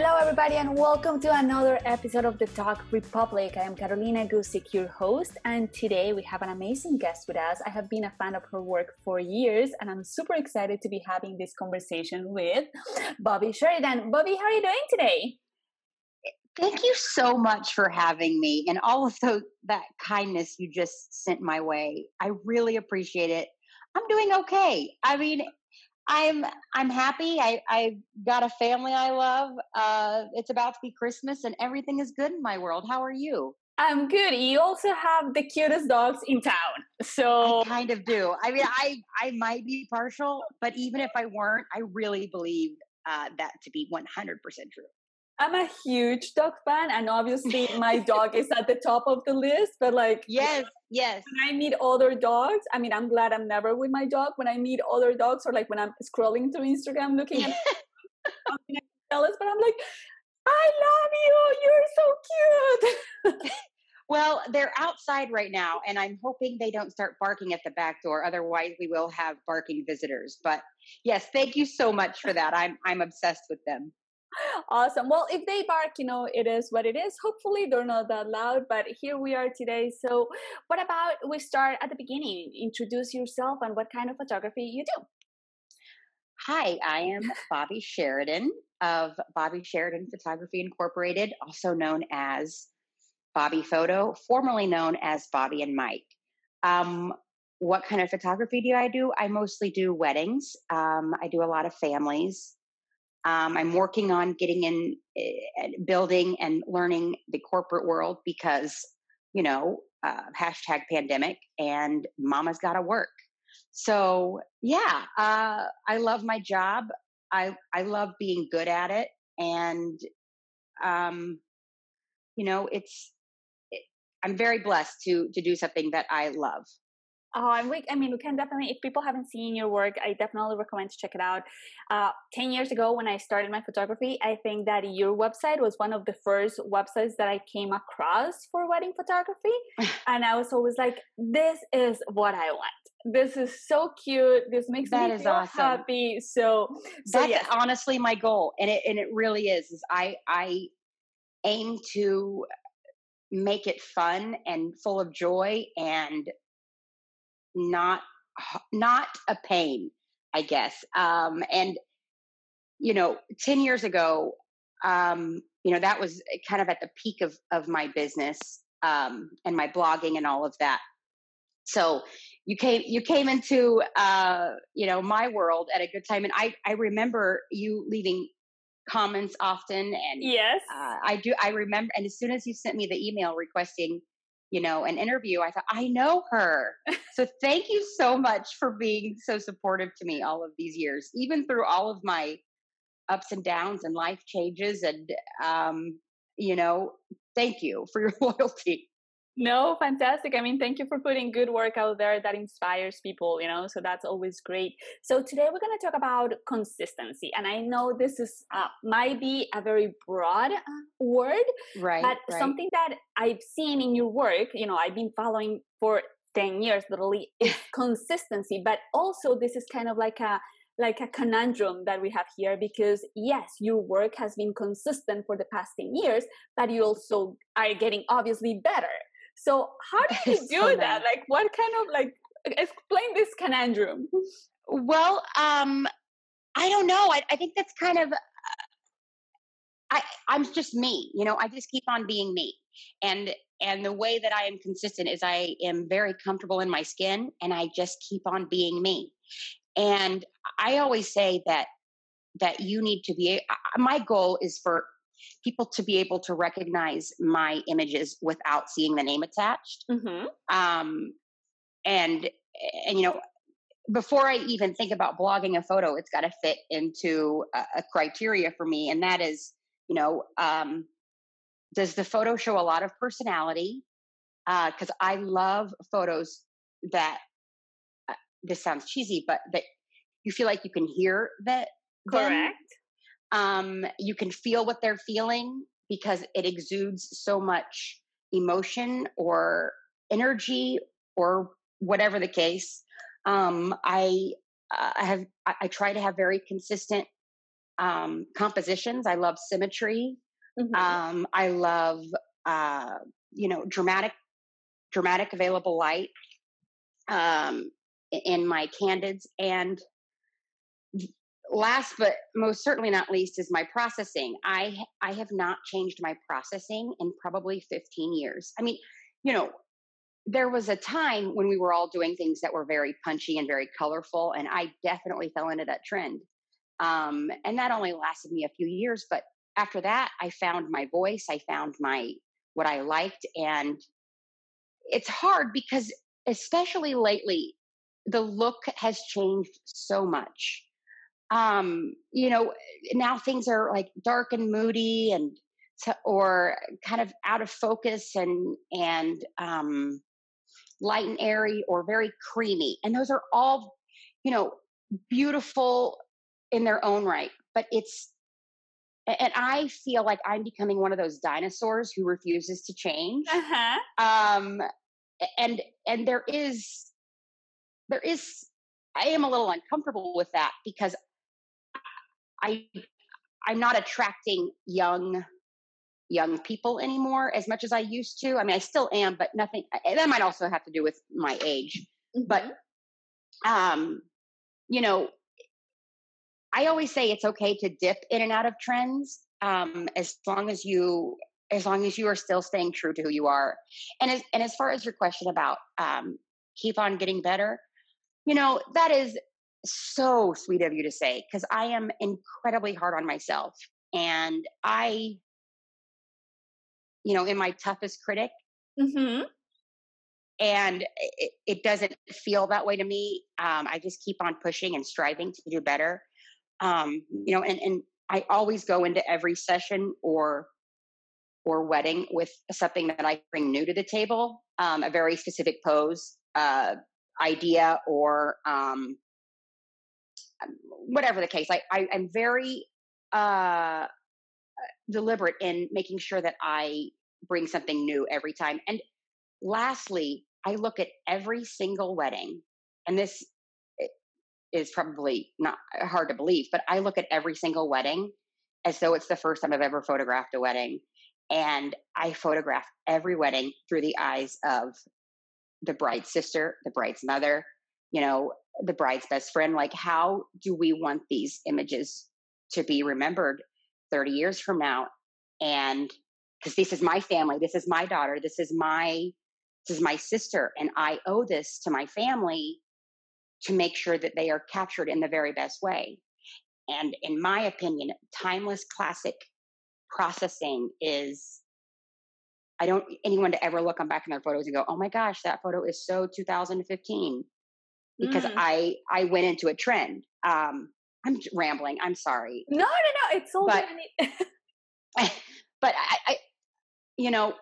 Hello, everybody, and welcome to another episode of the Tog Republic. I am Carolina Guzik, your host, and today we have an amazing guest with us. I have been a fan of her work for years, and I'm super excited to be having this conversation with Bobbi Sheridan. Bobbi, how are you doing today? Thank you so much for having me and all of that kindness you just sent my way. I really appreciate it. I'm doing okay. I mean, I'm I'm happy. I I got a family I love. Uh, it's about to be Christmas, and everything is good in my world. How are you? I'm good. You also have the cutest dogs in town, so I kind of do. I mean, I I might be partial, but even if I weren't, I really believe uh, that to be 100 percent true. I'm a huge dog fan, and obviously my dog is at the top of the list. But like, yes, yes. When I meet other dogs, I mean, I'm glad I'm never with my dog. When I meet other dogs, or like when I'm scrolling through Instagram looking at, I'm jealous, but I'm like, I love you. You're so cute. well, they're outside right now, and I'm hoping they don't start barking at the back door. Otherwise, we will have barking visitors. But yes, thank you so much for that. I'm I'm obsessed with them awesome. Well, if they bark, you know, it is what it is. Hopefully, they're not that loud, but here we are today. So, what about we start at the beginning? Introduce yourself and what kind of photography you do. Hi, I am Bobbi Sheridan of Bobbi Sheridan Photography Incorporated, also known as Bobbi Photo, formerly known as Bobbi and Mike. Um, what kind of photography do I do? I mostly do weddings. Um, I do a lot of families. Um, I'm working on getting in, uh, building and learning the corporate world because, you know, uh, hashtag pandemic and mama's got to work. So yeah, uh, I love my job. I I love being good at it, and um, you know, it's. It, I'm very blessed to to do something that I love. Oh, I'm like, I mean, we can definitely, if people haven't seen your work, I definitely recommend to check it out. Uh, 10 years ago, when I started my photography, I think that your website was one of the first websites that I came across for wedding photography. and I was always like, this is what I want. This is so cute. This makes that me is feel awesome. happy. So, so that's yes. honestly my goal. And it, and it really is, is I, I aim to make it fun and full of joy and not not a pain i guess um and you know 10 years ago um you know that was kind of at the peak of of my business um and my blogging and all of that. So you came you came into uh you know my world at a good time and i i remember you leaving comments often and yes. uh, i do i remember and as soon as you sent me the email requesting you know, an interview, I thought, I know her. so thank you so much for being so supportive to me all of these years, even through all of my ups and downs and life changes. And, um, you know, thank you for your loyalty. No, fantastic. I mean, thank you for putting good work out there that inspires people, you know, so that's always great. So today we're going to talk about consistency. And I know this is uh, might be a very broad uh, word, right? But right. something that I've seen in your work, you know, I've been following for 10 years literally is consistency, but also this is kind of like a like a conundrum that we have here because yes your work has been consistent for the past 10 years but you also are getting obviously better so how do you do so that? Nice. Like what kind of like explain this conundrum? Well, um, I don't know. I, I think that's kind of uh, I I'm just me. You know, I just keep on being me. And and the way that I am consistent is I am very comfortable in my skin and I just keep on being me. And I always say that that you need to be my goal is for people to be able to recognize my images without seeing the name attached. Mm-hmm. Um, and and you know before i even think about blogging a photo it's got to fit into a, a, criteria for me and that is you know um, does the photo show a lot of personality because uh, i love photos that uh, this sounds cheesy but that you feel like you can hear that correct um, you can feel what they're feeling because it exudes so much emotion or energy or whatever the case. Um, I, uh, I have I, I, try to have very consistent um, compositions. I love symmetry. Mm-hmm. Um, I love uh, you know dramatic dramatic available light um, in my candids and last but most certainly not least is my processing. I i have not changed my processing in probably 15 years. I mean you know there was a time when we were all doing things that were very punchy and very colorful and i definitely fell into that trend. Um, and that only lasted me a few years but after that i found my voice i found my what i liked and it's hard because especially lately the look has changed so much um you know now things are like dark and moody and or kind of out of focus and and um light and airy or very creamy and those are all you know beautiful in their own right but it's and i feel like i'm becoming one of those dinosaurs who refuses to change uh-huh. um and and there is there is i am a little uncomfortable with that because I I'm not attracting young young people anymore as much as I used to. I mean, I still am, but nothing. That might also have to do with my age. Mm-hmm. But um, you know, I always say it's okay to dip in and out of trends um, as long as you as long as you are still staying true to who you are. And as and as far as your question about um, keep on getting better, you know, that is so sweet of you to say because I am incredibly hard on myself. And I, you know, in my toughest critic. Mm-hmm. And it, it, doesn't feel that way to me. Um, I just keep on pushing and striving to do better. Um, you know, and, and I always go into every session or or wedding with something that I bring new to the table, um, a very specific pose, uh, idea, or um, whatever the case, I, I am very uh, deliberate in making sure that I bring something new every time. And lastly, I look at every single wedding, and this is probably not hard to believe, but I look at every single wedding as though it's the first time I've ever photographed a wedding. And I photograph every wedding through the eyes of the bride's sister, the bride's mother, you know, the bride's best friend like how do we want these images to be remembered 30 years from now? And because this is my family this is my daughter this is my this is my sister and i owe this to my family to make sure that they are captured in the very best way. And in my opinion timeless classic processing is i don't anyone to ever look on back in their photos and go oh my gosh that photo is so 2015 because mm. I I went into a trend. Um, I'm rambling. I'm sorry. No, no, no. It's all but, but I, I, you know,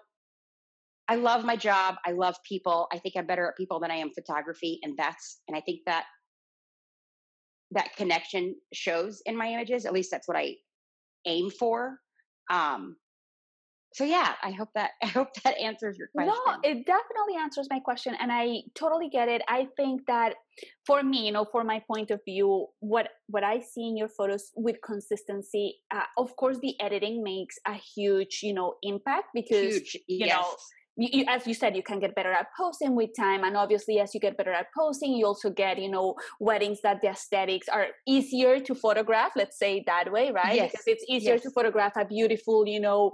I love my job. I love people. I think I'm better at people than I am photography, and that's and I think that that connection shows in my images. At least that's what I aim for. Um, so yeah i hope that i hope that answers your question no it definitely answers my question and i totally get it i think that for me you know for my point of view what what i see in your photos with consistency uh, of course the editing makes a huge you know impact because huge, you yes. know you, as you said, you can get better at posting with time, and obviously, as you get better at posting, you also get you know weddings that the aesthetics are easier to photograph. Let's say that way, right? Yes. Because it's easier yes. to photograph a beautiful, you know,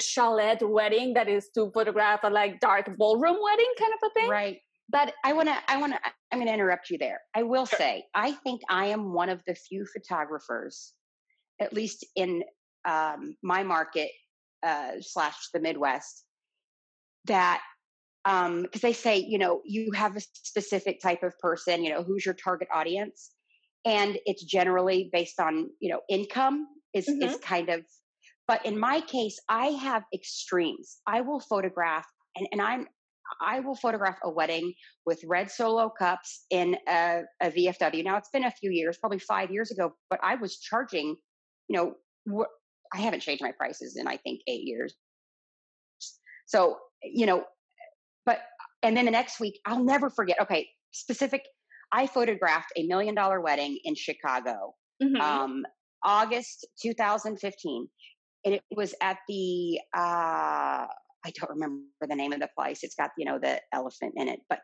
chalet wedding that is to photograph a like dark ballroom wedding kind of a thing. Right. But I want to, I want to, I'm going to interrupt you there. I will sure. say, I think I am one of the few photographers, at least in um, my market uh, slash the Midwest, that um because they say you know you have a specific type of person you know who's your target audience and it's generally based on you know income is mm-hmm. is kind of but in my case i have extremes i will photograph and, and i'm I will photograph a wedding with red solo cups in a, a, VFW. Now it's been a few years, probably five years ago, but I was charging, you know, wh- I haven't changed my prices in I think eight years. So, you know, but, and then the next week, I'll never forget. Okay, specific, I photographed a million dollar wedding in Chicago, mm-hmm. um, August 2015. And it was at the, uh, I don't remember the name of the place. It's got, you know, the elephant in it. But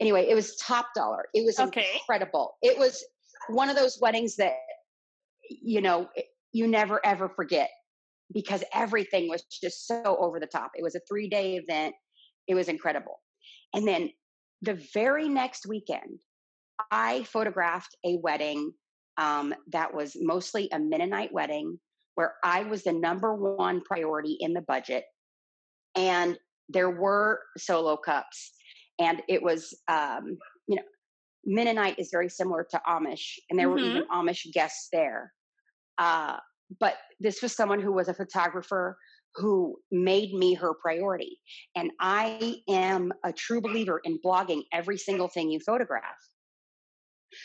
anyway, it was top dollar. It was okay. incredible. It was one of those weddings that, you know, you never ever forget because everything was just so over the top. It was a three day event. It was incredible. And then the very next weekend, I photographed a wedding um, that was mostly a Mennonite wedding where I was the number one priority in the budget and there were solo cups and it was um, you know mennonite is very similar to amish and there mm-hmm. were even mm-hmm. amish guests there uh, but this was someone who was a photographer who made me her priority and i am a true believer in blogging every single thing you photograph.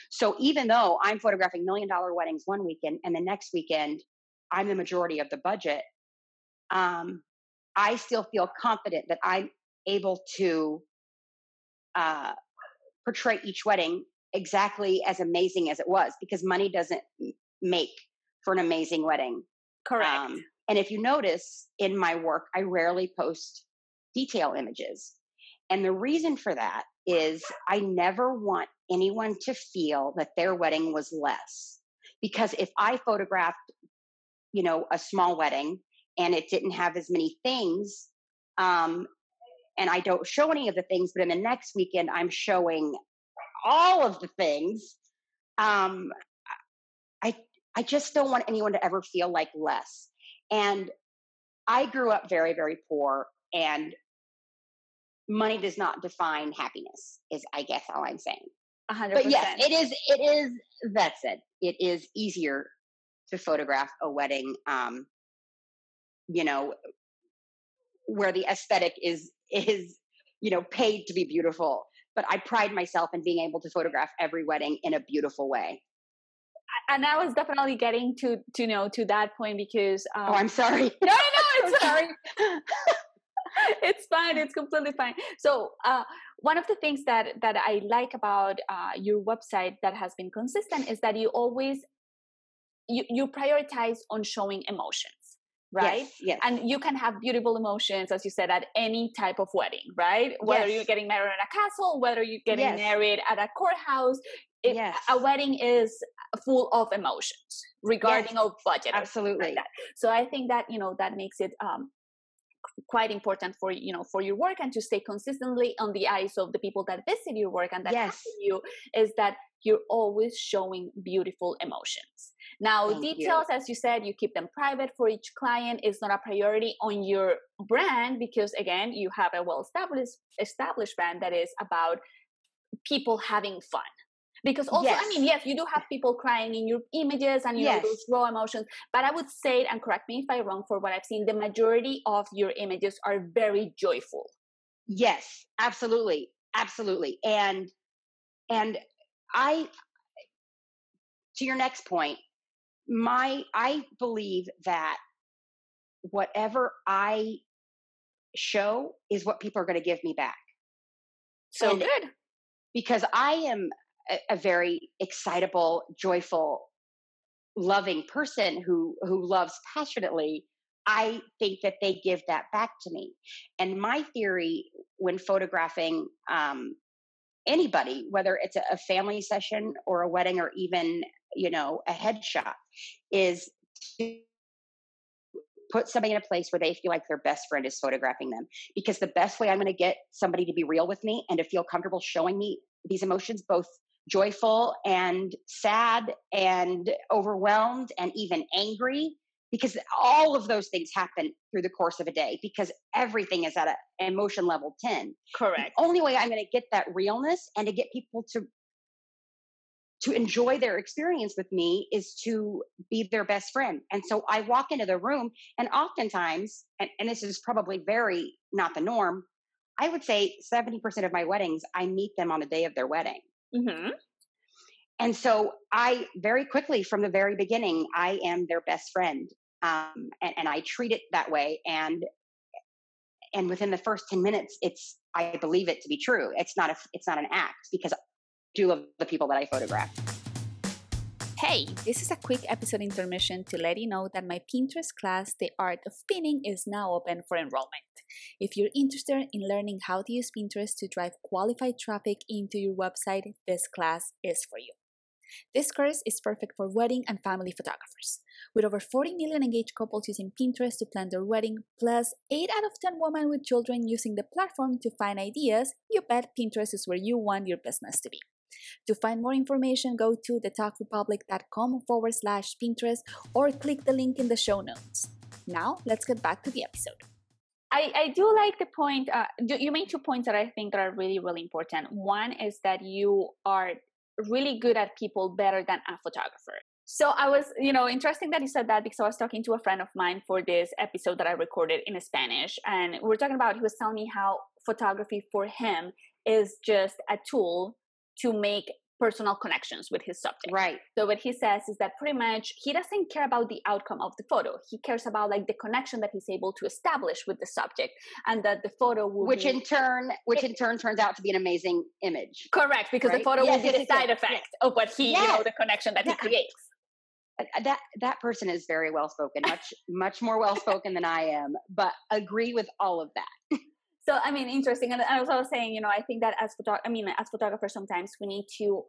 So even though i'm photographing million dollar weddings one weekend and the next weekend i'm the majority of the budget um, I still feel confident that I'm able to uh, portray each wedding exactly as amazing as it was because money doesn't make for an amazing wedding. Correct. Um, and if you notice in my work, I rarely post detail images. And the reason for that is I never want anyone to feel that their wedding was less. Because if I photographed, you know, a small wedding and it didn't have as many things. Um, and I don't show any of the things, but in the next weekend, I'm showing all of the things. Um, I just don't want anyone to ever feel like less. And I grew up very very poor, and money does not define happiness. Is I guess all I'm saying. 100%. But yes, it is. It is. That said, it is easier to photograph a wedding um, you know where the aesthetic is is you know paid to be beautiful but i pride myself in being able to photograph every wedding in a beautiful way and i was definitely getting to to know to that point because um, oh i'm sorry. No no no it's sorry. It's fine it's completely fine. So uh, one of the things that that i like about uh, your website that has been consistent is that you always you, you prioritize on showing emotions right? Yes, yes. And you can have beautiful emotions, as you said, at any type of wedding, right? Whether yes. you're getting married at a castle, whether you're getting yes. married at a courthouse, it, yes. a wedding is full of emotions regarding of budget. Absolutely. Like so I think that you know that makes it um, quite important for you know for your work and to stay consistently on the eyes of the people that visit your work and that yes. you is that you're always showing beautiful emotions now, Thank details, you. as you said, you keep them private for each client. It's not a priority on your brand because, again, you have a well-established established brand that is about people having fun. Because also, yes. I mean, yes, you do have people crying in your images and you yes. know those raw emotions. But I would say, and correct me if I'm wrong, for what I've seen, the majority of your images are very joyful. Yes, absolutely, absolutely, and and I to your next point, my i believe that whatever i show is what people are going to give me back. So and good. because i am a, a very excitable joyful loving person who who loves passionately i think that they give that back to me. And my theory when photographing um, anybody whether it's a, a family session or a wedding or even you know a headshot is to put somebody in a place where they feel like their best friend is photographing them because the best way i'm going to get somebody to be real with me and to feel comfortable showing me these emotions both joyful and sad and overwhelmed and even angry because all of those things happen through the course of a day because everything is at an emotion level 10 correct. the only way i'm going to get that realness and to get people to to enjoy their experience with me is to be their best friend and so i walk into the room and oftentimes and, and this is probably very not the norm i would say 70% of my weddings i meet them on the day of their wedding mm-hmm. and so i very quickly from the very beginning i am their best friend um, and, and I treat it that way. And and within the first 10 minutes it's i believe it to be true it's not a it's not an act because do love the people that i photograph Hey, this is a quick episode intermission to let you know that my Pinterest class, The Art of Pinning, is now open for enrollment. If you're interested in learning how to use Pinterest to drive qualified traffic into your website, this class is for you. This course is perfect for wedding and family photographers. With over 40 million engaged couples using Pinterest to plan their wedding, plus 8 out of 10 women with children using the platform to find ideas, you bet Pinterest is where you want your business to be. To find more information, go to thetogrepublic.com forward slash Pinterest or click the link in the show notes. Now, let's get back to the episode. I, I do like the point. Uh, you made two points that I think are really, really important. One is that you are really good at people better than a photographer. So I was, you know, interesting that you said that because I was talking to a friend of mine for this episode that I recorded in Spanish, and we are talking about. He was telling me how photography for him is just a tool to make personal connections with his subject. Right. So what he says is that pretty much he doesn't care about the outcome of the photo. He cares about like the connection that he's able to establish with the subject and that the photo will Which be, in turn which in turn turns out to be an amazing image. Correct, because right? the photo yes, will be yes, the side yes, effect of what he, you know, the connection that yeah. he creates. Uh, that that person is very well spoken, much much more well spoken than I am, but agree with all of that. so I mean, interesting. And as I was also saying, you know, I think that as photo, I mean, as photographers, sometimes we need to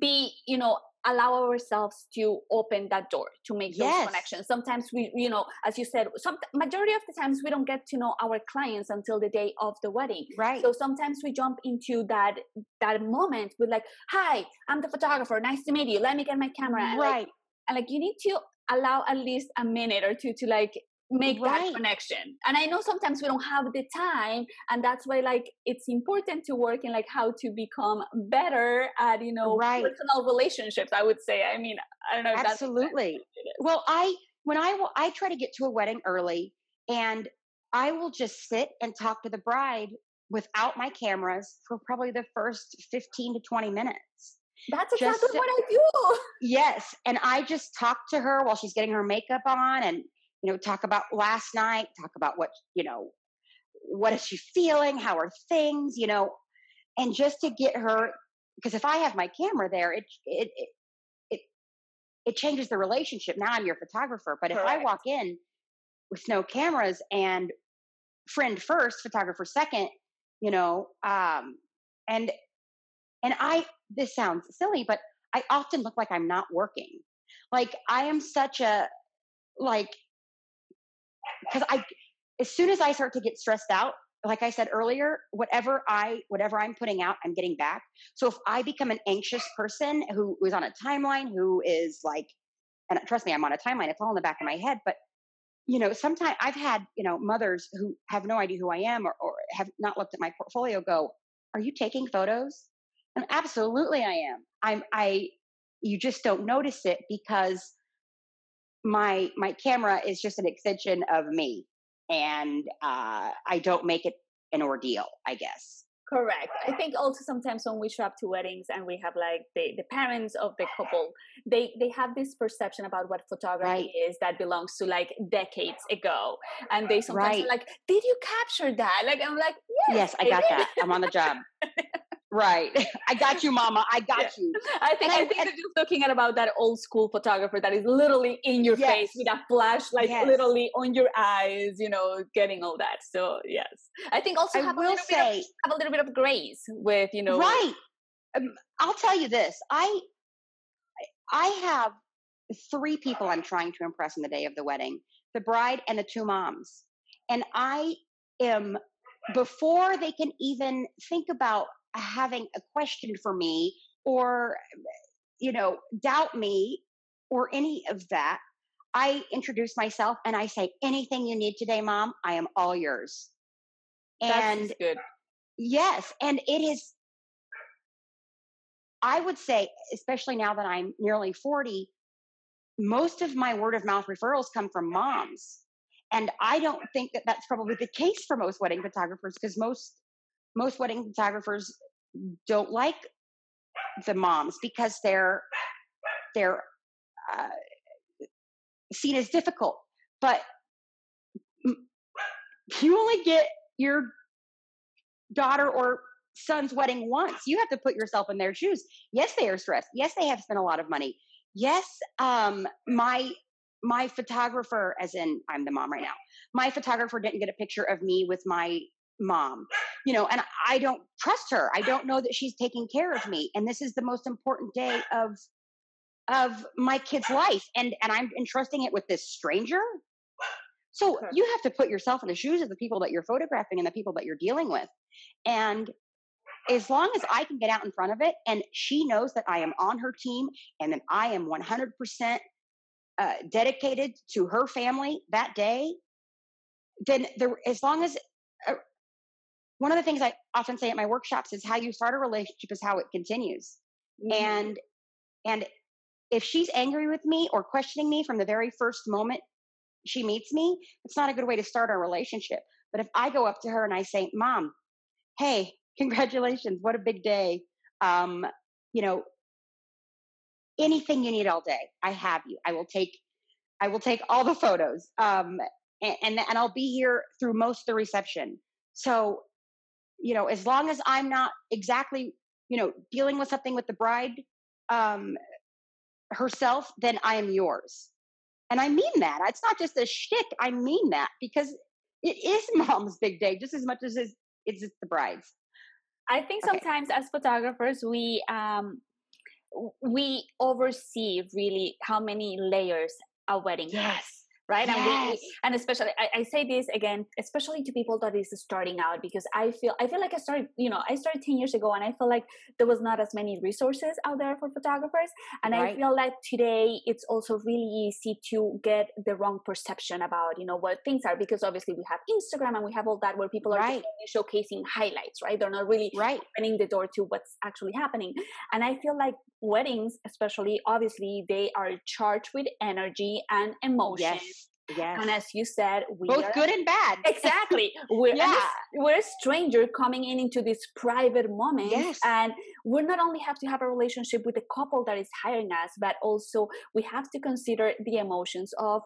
be you know allow ourselves to open that door to make those yes. connections. Sometimes we you know as you said some majority of the times we don't get to know our clients until the day of the wedding. Right. So sometimes we jump into that that moment with like hi i'm the photographer. Nice to meet you. Let me get my camera. And right. like, and like you need to allow at least a minute or two to like make right. that connection. And i know sometimes we don't have the time and that's why like it's important to work in like how to become better at you know right. personal relationships i would say. I mean i don't know absolutely. well i when i will i try to get to a wedding early and i will just sit and talk to the bride without my cameras for probably the first 15 to 20 minutes. That's exactly just, what i do. Yes and i just talk to her while she's getting her makeup on and you know talk about last night talk about what you know what is she feeling how are things you know and just to get her because if i have my camera there it it it it, it changes the relationship now i'm your photographer but Correct. if i walk in with no cameras and friend first photographer second you know um and and i this sounds silly but i often look like i'm not working like i am such a like because I, as soon as I start to get stressed out, like I said earlier, whatever I whatever I'm putting out, I'm getting back. So if I become an anxious person who is on a timeline, who is like, and trust me, I'm on a timeline. It's all in the back of my head. But you know, sometimes I've had you know mothers who have no idea who I am or, or have not looked at my portfolio. Go, are you taking photos? And absolutely, I am. I'm. I. You just don't notice it because my my camera is just an extension of me and uh, i don't make it an ordeal i guess correct i think also sometimes when we show up to weddings and we have like the, the parents of the couple they they have this perception about what photography right. is that belongs to like decades ago and they sometimes right. like did you capture that like i'm like yes, yes i, got that i'm on the job Right. I got you, mama. I got yeah. you. I think and I, think you're just looking at about that old school photographer that is literally in your yes. face with a flash, like yes. literally on your eyes, you know, getting all that. So yes. I think also I have will a say of, have a little bit of grace with, you know Right. Um, I'll tell you this. I I have three people I'm trying to impress on the day of the wedding. The bride and the two moms. And I am before they can even think about having a question for me or you know doubt me or any of that I introduce myself and I say, anything you need today, mom, I am all yours. And That's good. Yes. And it is, I would say, especially now that I'm nearly 40, most of my word of mouth referrals come from moms. And I don't think that that's probably the case for most wedding photographers because most most wedding photographers don't like the moms because they're they're uh, seen as difficult. But you only get your daughter or son's wedding once. You have to put yourself in their shoes. Yes, they are stressed. Yes, they have spent a lot of money. Yes, um, my my photographer, as in I'm the mom right now, my photographer didn't get a picture of me with my mom, you know, and I don't trust her. I don't know that she's taking care of me. And this is the most important day of of my kid's life. And and I'm entrusting it with this stranger. So you have to put yourself in the shoes of the people that you're photographing and the people that you're dealing with. And as long as I can get out in front of it and she knows that I am on her team and that I am 100% uh, dedicated to her family that day, then there, as long as one of the things I often say at my workshops is how you start a relationship is how it continues. Mm-hmm. And and if she's angry with me or questioning me from the very first moment she meets me, it's not a good way to start our relationship. But if I go up to her and I say, "Mom, hey, congratulations, what a big day. Um, you know, anything you need all day, I have you. I will take, I will take all the photos. Um, and, and, and I'll be here through most of the reception. So, you know, as long as I'm not exactly, you know, dealing with something with the bride, um, herself, then I am yours. And I mean that. It's not just a shtick. I mean that because it is mom's big day just as much as it's, it's the bride's. I think sometimes okay. as photographers, we um, we oversee really how many layers a wedding yes. has right yes. and we, and especially I, I, say this again especially to people that is starting out because i feel i feel like i started you know i started 10 years ago and i feel like there was not as many resources out there for photographers and right. i feel like today it's also really easy to get the wrong perception about you know what things are because obviously we have instagram and we have all that where people are right. showcasing highlights right they're not really right. opening the door to what's actually happening and i feel like weddings especially obviously they are charged with energy and emotion yes. Yes. And as you said, we both are, good and bad. Exactly. We're yeah. we're a stranger coming in into this private moment. Yes. And we not only have to have a relationship with the couple that is hiring us, but also we have to consider the emotions of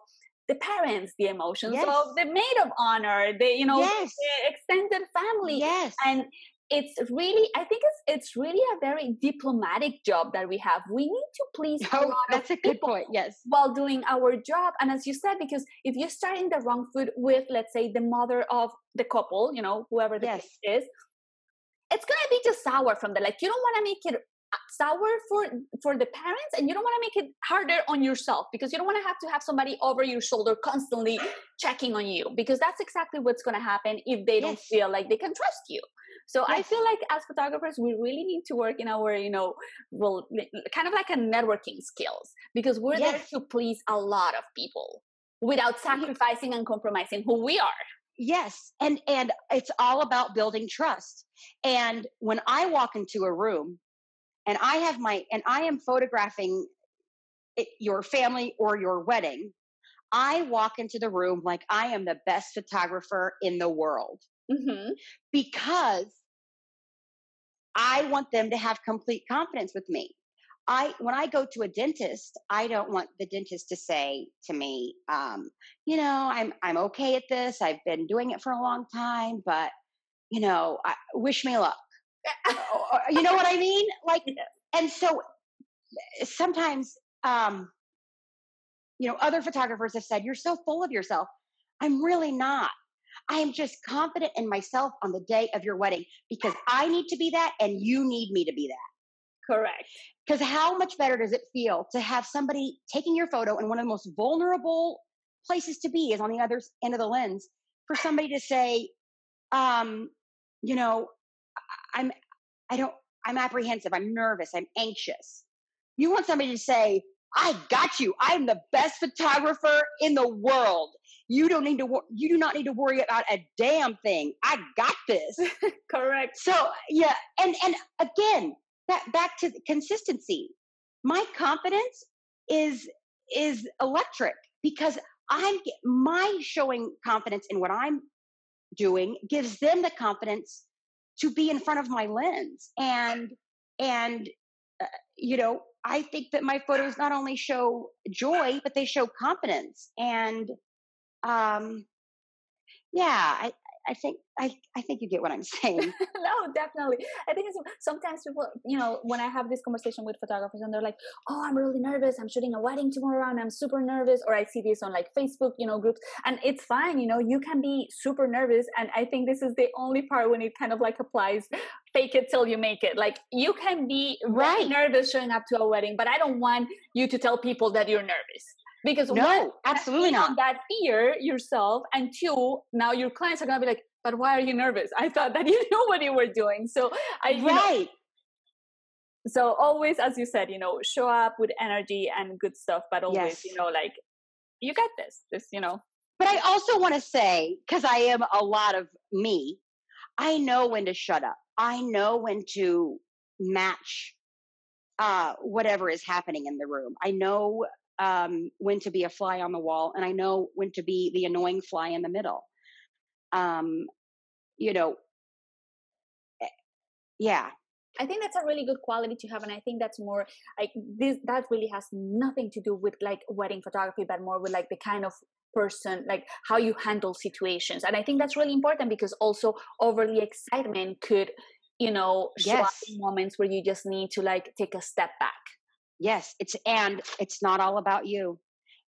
the parents, the emotions yes. of the maid of honor, the you know yes. the extended family. Yes. And it's really i think it's it's really a very diplomatic job that we have we need to please oh, that's a good point yes while doing our job and as you said because if you start in the wrong food with let's say the mother of the couple you know whoever the yes. is it's gonna be just sour from the like you don't want to make it uh, sour for for the parents and you don't want to make it harder on yourself because you don't want to have to have somebody over your shoulder constantly checking on you because that's exactly what's going to happen if they yes. don't feel like they can trust you so yes. I feel like as photographers, we really need to work in our, you know, well, kind of like a networking skills because we're yes. there to please a lot of people without sacrificing and compromising who we are. Yes, and and it's all about building trust. And when I walk into a room, and I have my and I am photographing it, your family or your wedding, I walk into the room like I am the best photographer in the world. Mm-hmm. Because I want them to have complete confidence with me. I when I go to a dentist, I don't want the dentist to say to me, um, you know, I'm I'm okay at this. I've been doing it for a long time, but you know, I, wish me luck. you know what I mean? Like, and so sometimes, um, you know, other photographers have said, "You're so full of yourself." I'm really not. I am just confident in myself on the day of your wedding because I need to be that and you need me to be that. Correct. Because how much better does it feel to have somebody taking your photo in one of the most vulnerable places to be is on the other end of the lens for somebody to say, um, you know, I'm, I don't, I'm apprehensive, I'm nervous, I'm anxious. You want somebody to say, I got you. I'm the best photographer in the world. You don't need to. You do not need to worry about a damn thing. I got this. Correct. So yeah, and and again, that back to consistency. My confidence is is electric because I'm my showing confidence in what I'm doing gives them the confidence to be in front of my lens and and uh, you know I think that my photos not only show joy, but they show confidence. And um, yeah, I, I think I, I think you get what I'm saying. no, definitely. I think it's sometimes people, you know, when I have this conversation with photographers and they're like, "Oh, I'm really nervous. I'm shooting a wedding tomorrow, and I'm super nervous." Or I see this on like Facebook, you know, groups, and it's fine. You know, you can be super nervous, and I think this is the only part when it kind of like applies. Fake it till you make it. Like you can be right nervous showing up to a wedding, but I don't want you to tell people that you're nervous because no, one, absolutely not. That fear yourself, and two, now your clients are gonna be like, "But why are you nervous? I thought that you knew what you were doing." So I, right. Know, so always, as you said, you know, show up with energy and good stuff, but always, yes. you know, like you get this. This, you know. But I also want to say, because I am a lot of me, I know when to shut up. I know when to match uh, whatever is happening in the room. I know um, when to be a fly on the wall, and I know when to be the annoying fly in the middle. Um, you know, eh, yeah. I think that's a really good quality to have, and I think that's more like this. That really has nothing to do with like wedding photography, but more with like the kind of person like how you handle situations and i think that's really important because also overly excitement could you know show yes. up in moments where you just need to like take a step back Yes, it's and it's not all about you.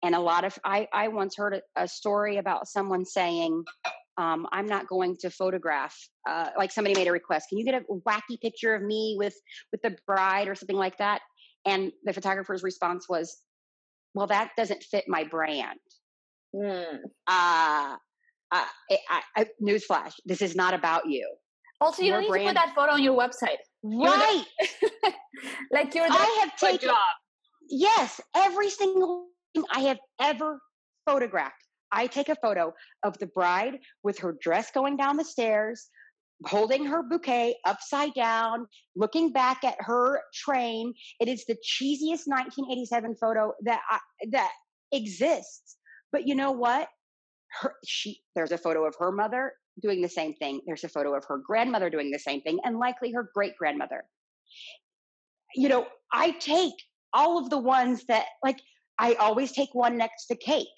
And a lot of I I once heard a, a story about someone saying, um, "I'm not going to photograph." Uh, like somebody made a request, "Can you get a wacky picture of me with with the bride or something like that?" And the photographer's response was, "Well, that doesn't fit my brand." Mm. Uh, uh, I, I, newsflash: This is not about you. Also, you don't need brand, to put that photo on your website. Right. like you're the I have taken job. Yes, every single thing I have ever photographed. I take a photo of the bride with her dress going down the stairs, holding her bouquet upside down, looking back at her train. It is the cheesiest 1987 photo that I, that exists. But you know what? Her, she there's a photo of her mother doing the same thing. There's a photo of her grandmother doing the same thing, and likely her great grandmother. You know, I take all of the ones that, like, I always take one next to cake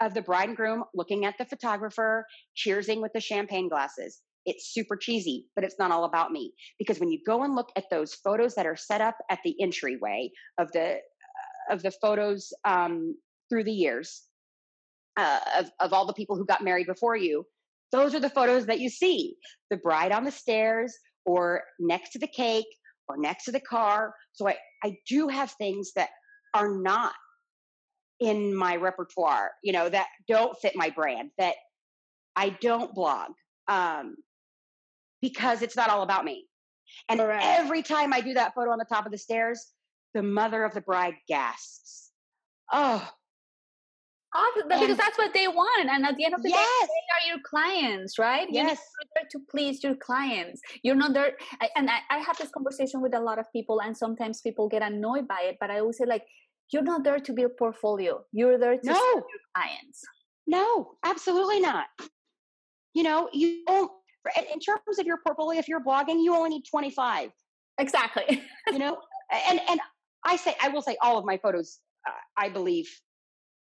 of the bride and groom looking at the photographer, cheersing with the champagne glasses. It's super cheesy, but it's not all about me. Because when you go and look at those photos that are set up at the entryway of the uh, of the photos um, through the years uh, of of all the people who got married before you, those are the photos that you see the bride on the stairs or next to the cake or next to the car. So I, I do have things that are not in my repertoire, you know, that don't fit my brand, that I don't blog um, because it's not all about me. And every time I do that photo on the top of the stairs, the mother of the bride gasps. Oh, because that's what they want and at the end of the yes. day they are your clients right? Yes. you're there to please your clients. You're not there and I, I have this conversation with a lot of people and sometimes people get annoyed by it but i always say like you're not there to build portfolio. You're there to no. serve your clients. No absolutely not. You know you don't in terms of your portfolio if you're blogging you only need 25 exactly. You know and and i say i will say all of my photos uh, i believe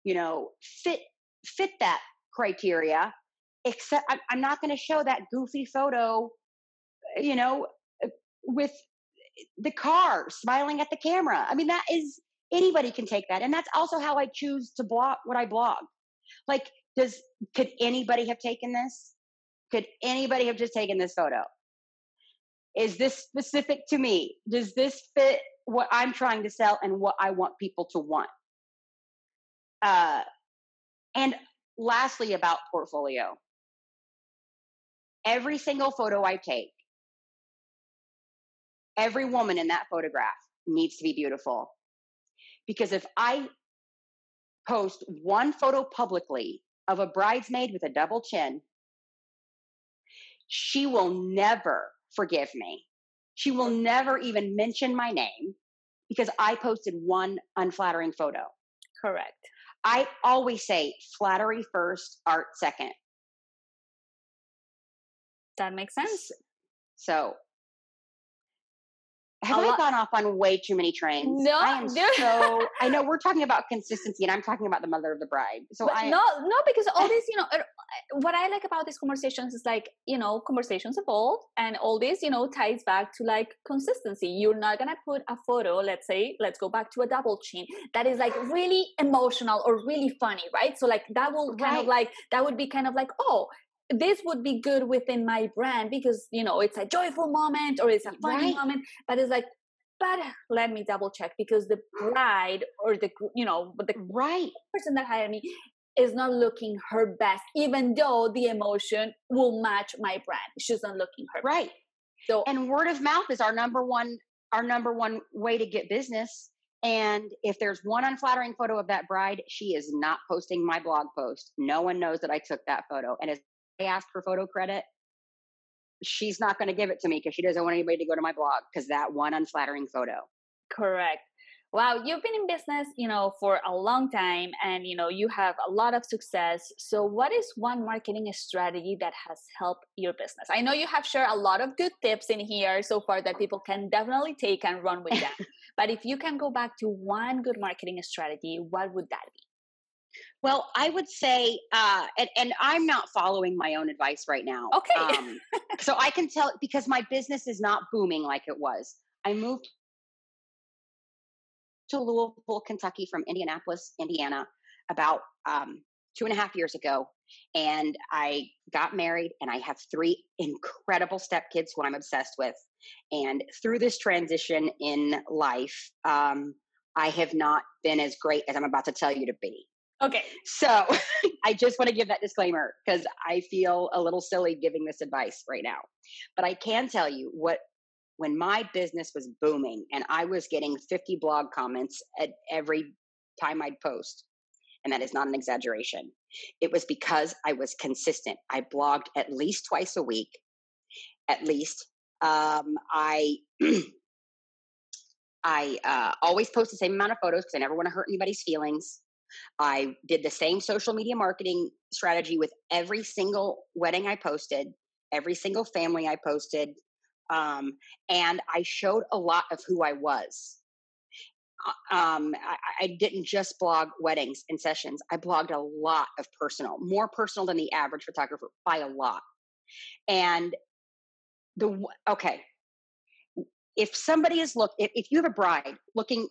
you know, fit fit that criteria. Except I'm, not going to show that goofy photo, eh, you know, eh, with the car smiling at the camera. I mean, that is anybody can take that, and that's also how I choose to blog what I blog. Like, does could anybody have taken this? Could anybody have just taken this photo? Is this specific to me? Does this fit what I'm trying to sell and what I want people to want? Uh, and lastly, about portfolio. Every single photo I take, every woman in that photograph needs to be beautiful. Because if I post one photo publicly of a bridesmaid with a double chin, she will never forgive me. She will never even mention my name because I posted one unflattering photo. Correct. I always say flattery first, art second. That makes sense. So have I gone off on way too many trains? No, I am so. I know we're talking about consistency, and I'm talking about the mother of the bride. So but I no, no, because all these, you know, er, what I like about these conversations is like, you know, conversations evolve, and all this, you know, ties back to like consistency. You're not gonna put a photo, let's say, let's go back to a double chin that is like really emotional or really funny, right? So like that will kind right. of like that would be kind of like, oh, this would be good within my brand because you know it's a joyful moment or it's a funny right. moment but it's like but let me double check because the bride or the you know the right person that hired me is not looking her best even though the emotion will match my brand she's not looking her right best. so and word of mouth is our number one our number one way to get business and if there's one unflattering photo of that bride, she is not posting my blog post. No one knows that I took that photo. And as I ask for photo credit, she's not going to give it to me because she doesn't want anybody to go to my blog because that one unflattering photo. Correct. Wow, you've been in business, you know, for a long time and you know, you have a lot of success. So what is one marketing strategy that has helped your business? I know you have shared a lot of good tips in here so far that people can definitely take and run with them. but if you can go back to one good marketing strategy, what would that be? Well, I would say, uh, and, and, I'm not following my own advice right now. Okay. Um, so I can tell because my business is not booming like it was. I moved to Louisville, Kentucky from Indianapolis, Indiana, about um, two and a half years ago. And I got married, and I have three incredible stepkids who I'm obsessed with. And through this transition in life, um, I have not been as great as I'm about to tell you to be. Okay. So I just want to give that disclaimer because I feel a little silly giving this advice right now. But I can tell you what, when my business was booming and I was getting 50 blog comments at every time I'd post, and that is not an exaggeration, it was because I was consistent. I blogged at least twice a week, at least. Um, I I uh, always post the same amount of photos because I never want to hurt anybody's feelings. I did the same social media marketing strategy with every single wedding I posted, every single family I posted, um, and I showed a lot of who I was. Uh, um, I, I, didn't just blog weddings and sessions. I blogged a lot of personal, more personal than the average photographer by a lot. And the okay, if somebody is look, if, if you have a bride looking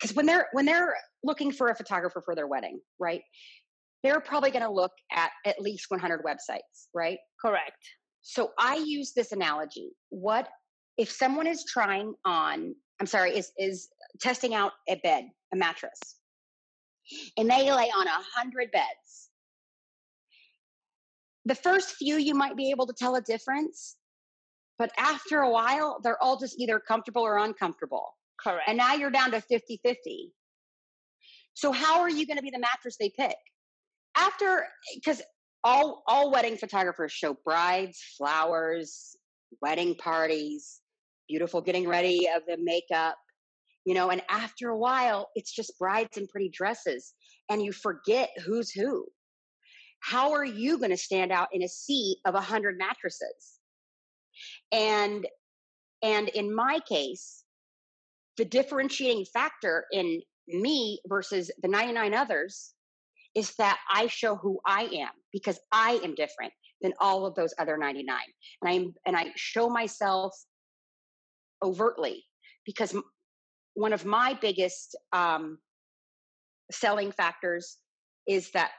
because when they're when they're looking for a photographer for their wedding right they're probably going to look at at least 100 websites right? Correct. So i use this analogy what if someone is trying on i'm sorry is is testing out a bed a mattress and they lay on a hundred beds. The first few you might be able to tell a difference but after a while they're all just either comfortable or uncomfortable Correct. And now you're down to 50 50. So, how are you going to be the mattress they pick? After, because all, all wedding photographers show brides, flowers, wedding parties, beautiful getting ready of the makeup, you know, and after a while, it's just brides in pretty dresses and you forget who's who. How are you going to stand out in a sea of a hundred mattresses? And and in my case, the differentiating factor in me versus the 99 others is that I show who I am because I am different than all of those other 99. And I and I show myself overtly because one of my biggest um, selling factors is that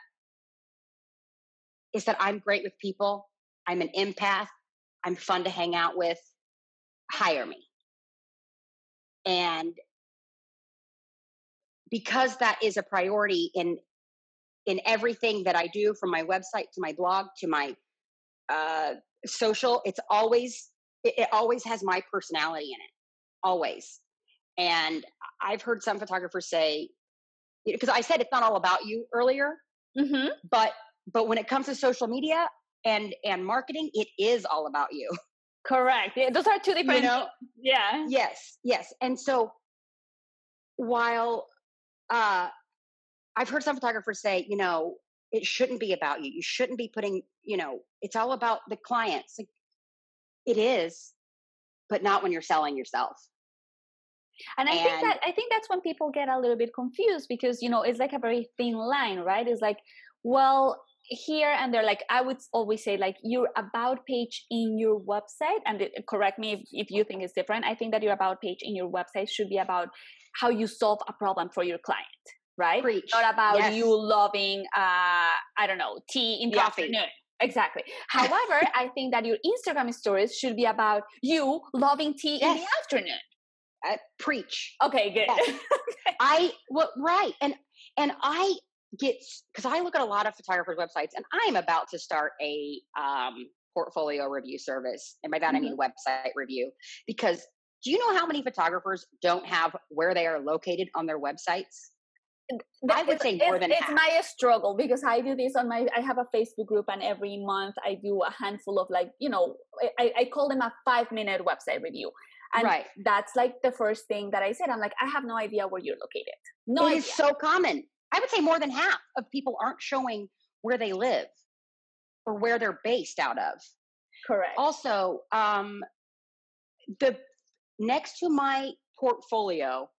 is that I'm great with people. I'm an empath. I'm fun to hang out with. Hire me. And because that is a priority in in everything that I do from my website to my blog to my uh, social, it's always it, it always has my personality in it. Always. And I've heard some photographers say, because I said it's not all about you earlier, Mm-hmm. but but when it comes to social media and and marketing, it is all about you. Correct. Yeah, those are two different. You know, yeah. yes, yes. And so while uh, I've heard some photographers say, you know, it shouldn't be about you. You shouldn't be putting, you know, it's all about the clients. Like, It is, but not when you're selling yourself. And I think that I think that's when people get a little bit confused because you know it's like a very thin line, right? It's like, well, here and there. Like I would always say, like your about page in your website, and it, correct me if, if you think it's different. I think that your about page in your website should be about how you solve a problem for your client, right? Preach. Not about Yes. you loving, uh, I don't know, tea in the Coffee. afternoon. Exactly. However, I think that your Instagram stories should be about you loving tea in the afternoon. Uh, preach. Okay, good. Yes. I well, right, and and I get because I look at a lot of photographers' websites, and I'm about to start a um, portfolio review service, and by that I mean website review. Because do you know how many photographers don't have where they are located on their websites? I would It's- say more it's, than it's half. my struggle because I do this on my I have a Facebook group and every month I do a handful of like you know I, I call them a five minute website review and Right. that's like the first thing that I said I'm like I have no idea where you're located no it is so common. I would say more than half of people aren't showing where they live or where they're based out of. correct. Also um the next to my portfolio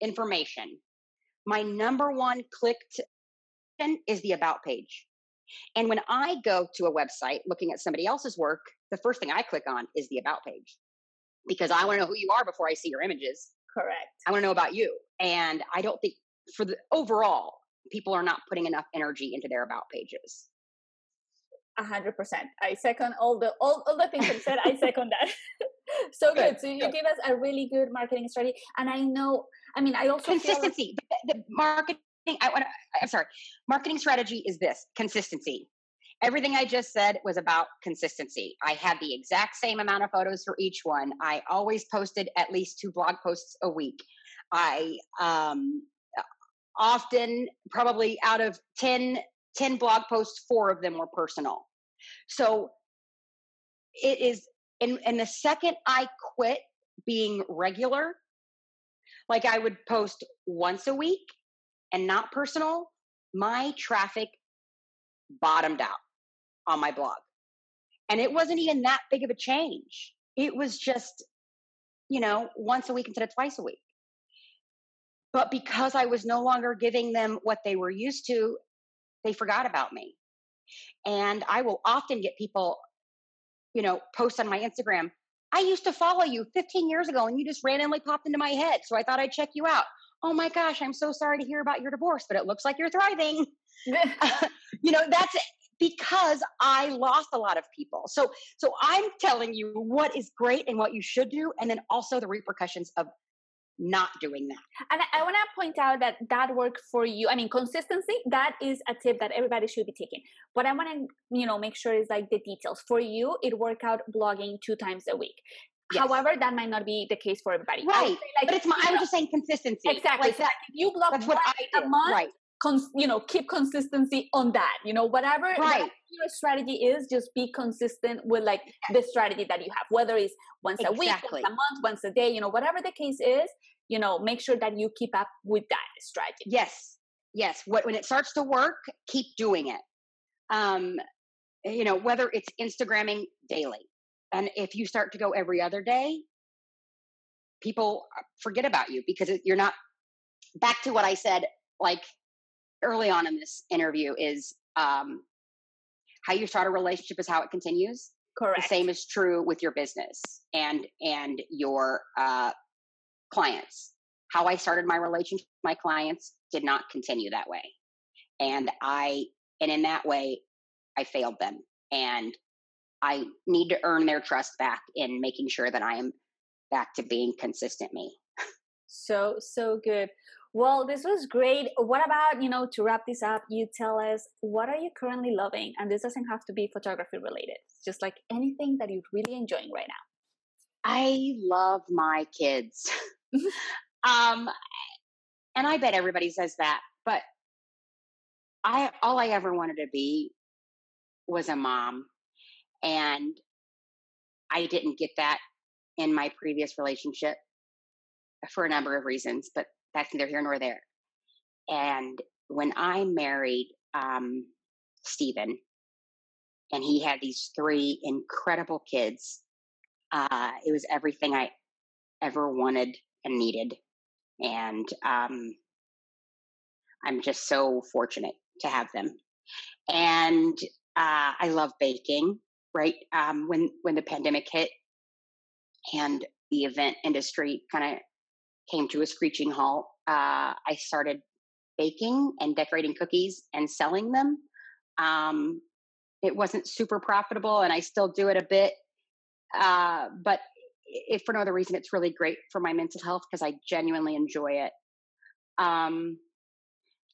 information my number one clicked is the about page. And when i go to a website looking at somebody else's work the first thing i click on is the about page because i want to know who you are before i see your images. Correct. I want to know about you. And i don't think for the overall people are not putting enough energy into their about pages. A hundred percent. I second all the all, all the things you said. I second that. So good, Good, so you good. give us a really good marketing strategy and I know I mean I also feel like- consistency. The, the marketing i want i'm sorry. Marketing strategy is this consistency. Everything i just said was about consistency. I had the exact same amount of photos for each one. I always posted at least two blog posts a week. I um often probably out of 10 10 blog posts four of them were personal so it is and and the second i quit being regular like I would post once a week and not personal, my traffic bottomed out on my blog. And it wasn't even that big of a change. It was just, you know, once a week instead of twice a week. But because I was no longer giving them what they were used to, they forgot about me. And I will often get people, you know, post on my Instagram, I used to follow you 15 years ago and you just randomly popped into my head. So I thought I'd check you out. Oh my gosh, I'm so sorry to hear about your divorce, but it looks like you're thriving. you know, that's because I lost a lot of people. So so I'm telling you what is great and what you should do and then also the repercussions of not doing that. And I, I want to point out that that worked for you. I mean, consistency, that is a tip that everybody should be taking. What I want to, you know, make sure is like the details. For you, it worked out blogging two times a week. Yes. However, that might not be the case for everybody. Right. like, But it's my, I was know, just saying consistency. exactly. Like so that, like you blog that's what a month, Right. cons- you know, keep consistency on that. You know, whatever, whatever your strategy is, just be consistent with like the strategy that you have. Whether it's once a week, once a month, once a day, you know, whatever the case is, you know, make sure that you keep up with that strategy. Yes. Yes. What when it starts to work, keep doing it. Um, you know, whether it's Instagramming daily. And if you start to go every other day, people forget about you because you're not back to what I said like early on in this interview is um how you start a relationship is how it continues Correct. the same is true with your business and and your uh, clients how i started my relationship with my clients did not continue that way and i and in that way i failed them and i need to earn their trust back in making sure that i am back to being consistent me So, so good. Well, this was great. What about, you know, to wrap this up, you tell us what are you currently loving? And this doesn't have to be photography related, It's just like anything that you're really enjoying right now. I love my kids. um, and I bet everybody says that, but I all I ever wanted to be was a mom, and I didn't get that in my previous relationship for a number of reasons, but that's neither here nor there. And when I married um, Stephen, and he had these three incredible kids, uh, it was everything I ever wanted and needed. And um, I'm just so fortunate to have them. And uh, I love baking. Right um, when when the pandemic hit, and the event industry kind of came to a screeching halt, uh, I started baking and decorating cookies and selling them. Um, it wasn't super profitable, and I still do it a bit. Uh, but if for no other reason, it's really great for my mental health because I genuinely enjoy it. Um,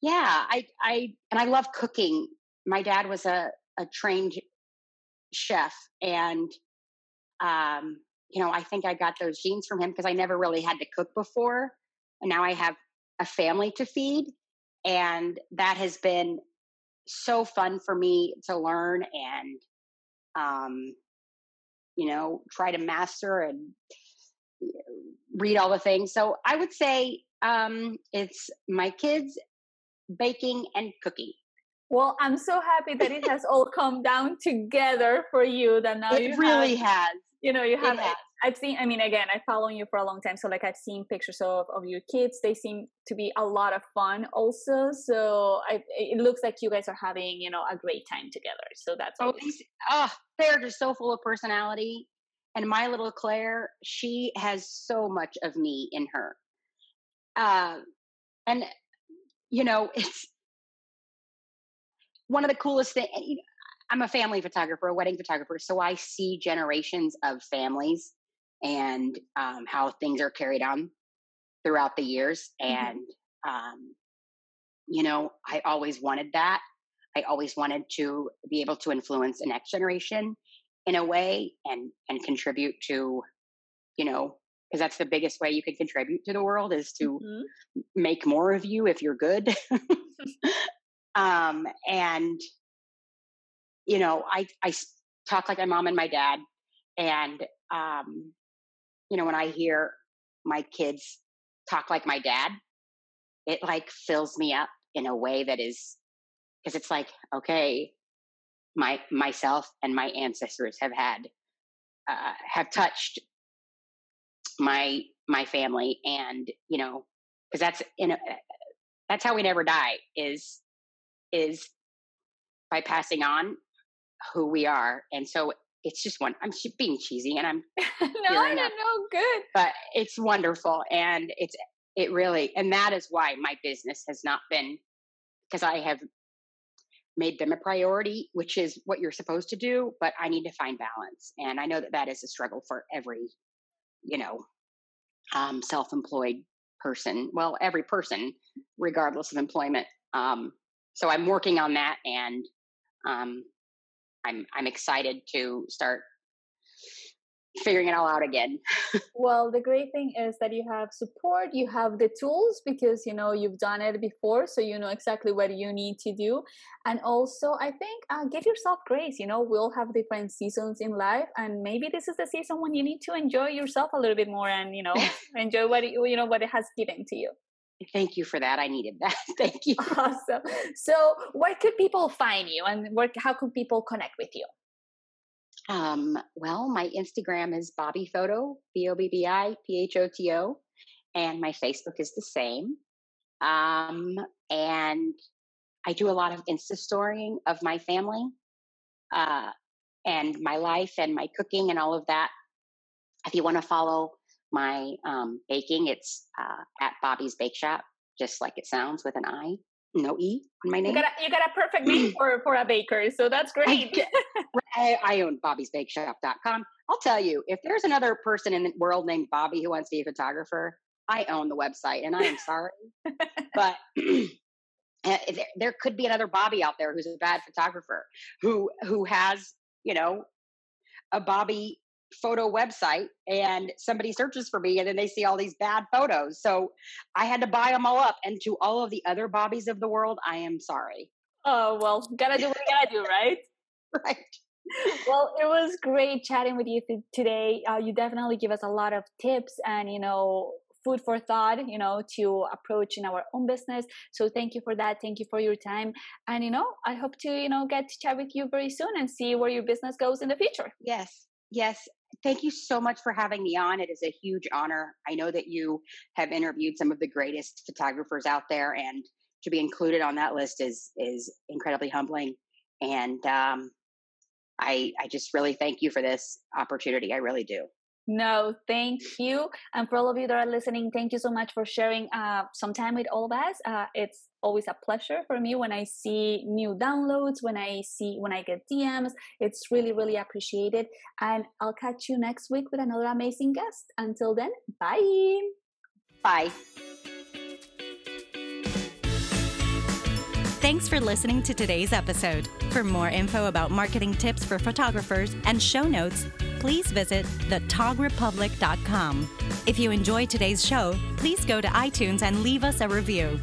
yeah, I, I, and I love cooking. My dad was a, a trained chef, and um, you know, I think I got those genes from him because I never really had to cook before. And now I have a family to feed. And that has been so fun for me to learn and, um, you know, try to master and read all the things. So I would say um, it's my kids, baking, and cooking. Well, I'm so happy that it has all come down together for you. That now it really have, has. You know, you have. I've seen. I mean, again, I follow you for a long time, so like I've seen pictures of of your kids. They seem to be a lot of fun, also. So I, it looks like you guys are having, you know, a great time together. So that's oh, these, oh, they're just so full of personality. And my little Claire, she has so much of me in her. Uh, and you know, it's one of the coolest things. I'm a family photographer, a wedding photographer, so I see generations of families and um, how things are carried on throughout the years. Mm-hmm. And, um, you know, I always wanted that. I always wanted to be able to influence the next generation in a way and and contribute to, you know, because that's the biggest way you can contribute to the world is to mm-hmm. make more of you if you're good. Um, and, you know, I, I talk like my mom and my dad. And, um, you know, when I hear my kids talk like my dad, it like fills me up in a way that is, because it's like, okay, my myself and my ancestors have had uh, have touched my my family and you know because that's in a, that's how we never die is is by passing on who we are. And so it's just one, I'm being cheesy and I'm no, no, no, good. But it's wonderful. And it's, it really, and that is why my business has not been, because I have made them a priority, which is what you're supposed to do, but I need to find balance. And I know that that is a struggle for every, you know, um, self employed person. Well, every person, regardless of employment. Um, so I'm working on that, and um, I'm I'm excited to start figuring it all out again. well, the great thing is that you have support, you have the tools because you know you've done it before, so you know exactly what you need to do. And also, I think uh, give yourself grace. You know, we'll have different seasons in life, and maybe this is the season when you need to enjoy yourself a little bit more and you know enjoy what you know what it has given to you. Thank you for that. I needed that. Thank you. Awesome. So, where could people find you, and where, how can people connect with you? Um, well, my Instagram is Bobbi Photo, B O B B I P H O T O, and my Facebook is the same. Um, and I do a lot of Insta storying of my family, uh, and my life and my cooking and all of that. If you want to follow my um, baking. It's uh, at Bobbi's Bake Shop, just like it sounds with an I, no E on my name. You got a, you got a perfect name for, for a baker, so that's great. I, I own bobbiesbakeshop.com. I'll tell you, if there's another person in the world named Bobby who wants to be a photographer, I own the website, and I am sorry, but eh, there, there could be another Bobby out there who's a bad photographer who who has you know a Bobbi photo website and somebody searches for me and then they see all these bad photos. So I had to buy them all up. And to all of the other Bobbies of the world, I am sorry. Oh, well, gotta do what you gotta do, right? right. Well, it was great chatting with you th- today. Uh, you definitely give us a lot of tips and, you know, food for thought, you know, to approach in our own business. So thank you for that. Thank you for your time. And, you know, I hope to, you know, get to chat with you very soon and see where your business goes in the future. Yes. Yes. Thank you so much for having me on. It is a huge honor. I know that you have interviewed some of the greatest photographers out there and to be included on that list is is incredibly humbling. And um, I I just really thank you for this opportunity. I really do. No, thank you. And for all of you that are listening, thank you so much for sharing uh, some time with all of us. Uh, it's always a pleasure for me when I see new downloads, when I see, when I get DMs. It's really, really appreciated. And I'll catch you next week with another amazing guest. Until then, bye. Bye. Thanks for listening to today's episode. For more info about marketing tips for photographers and show notes, please visit thetogrepublic.com. If you enjoyed today's show, please go to iTunes and leave us a review.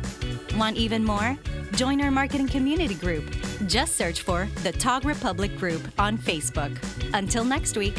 Want even more? Join our marketing community group. Just search for the Tog Republic Group on Facebook. Until next week.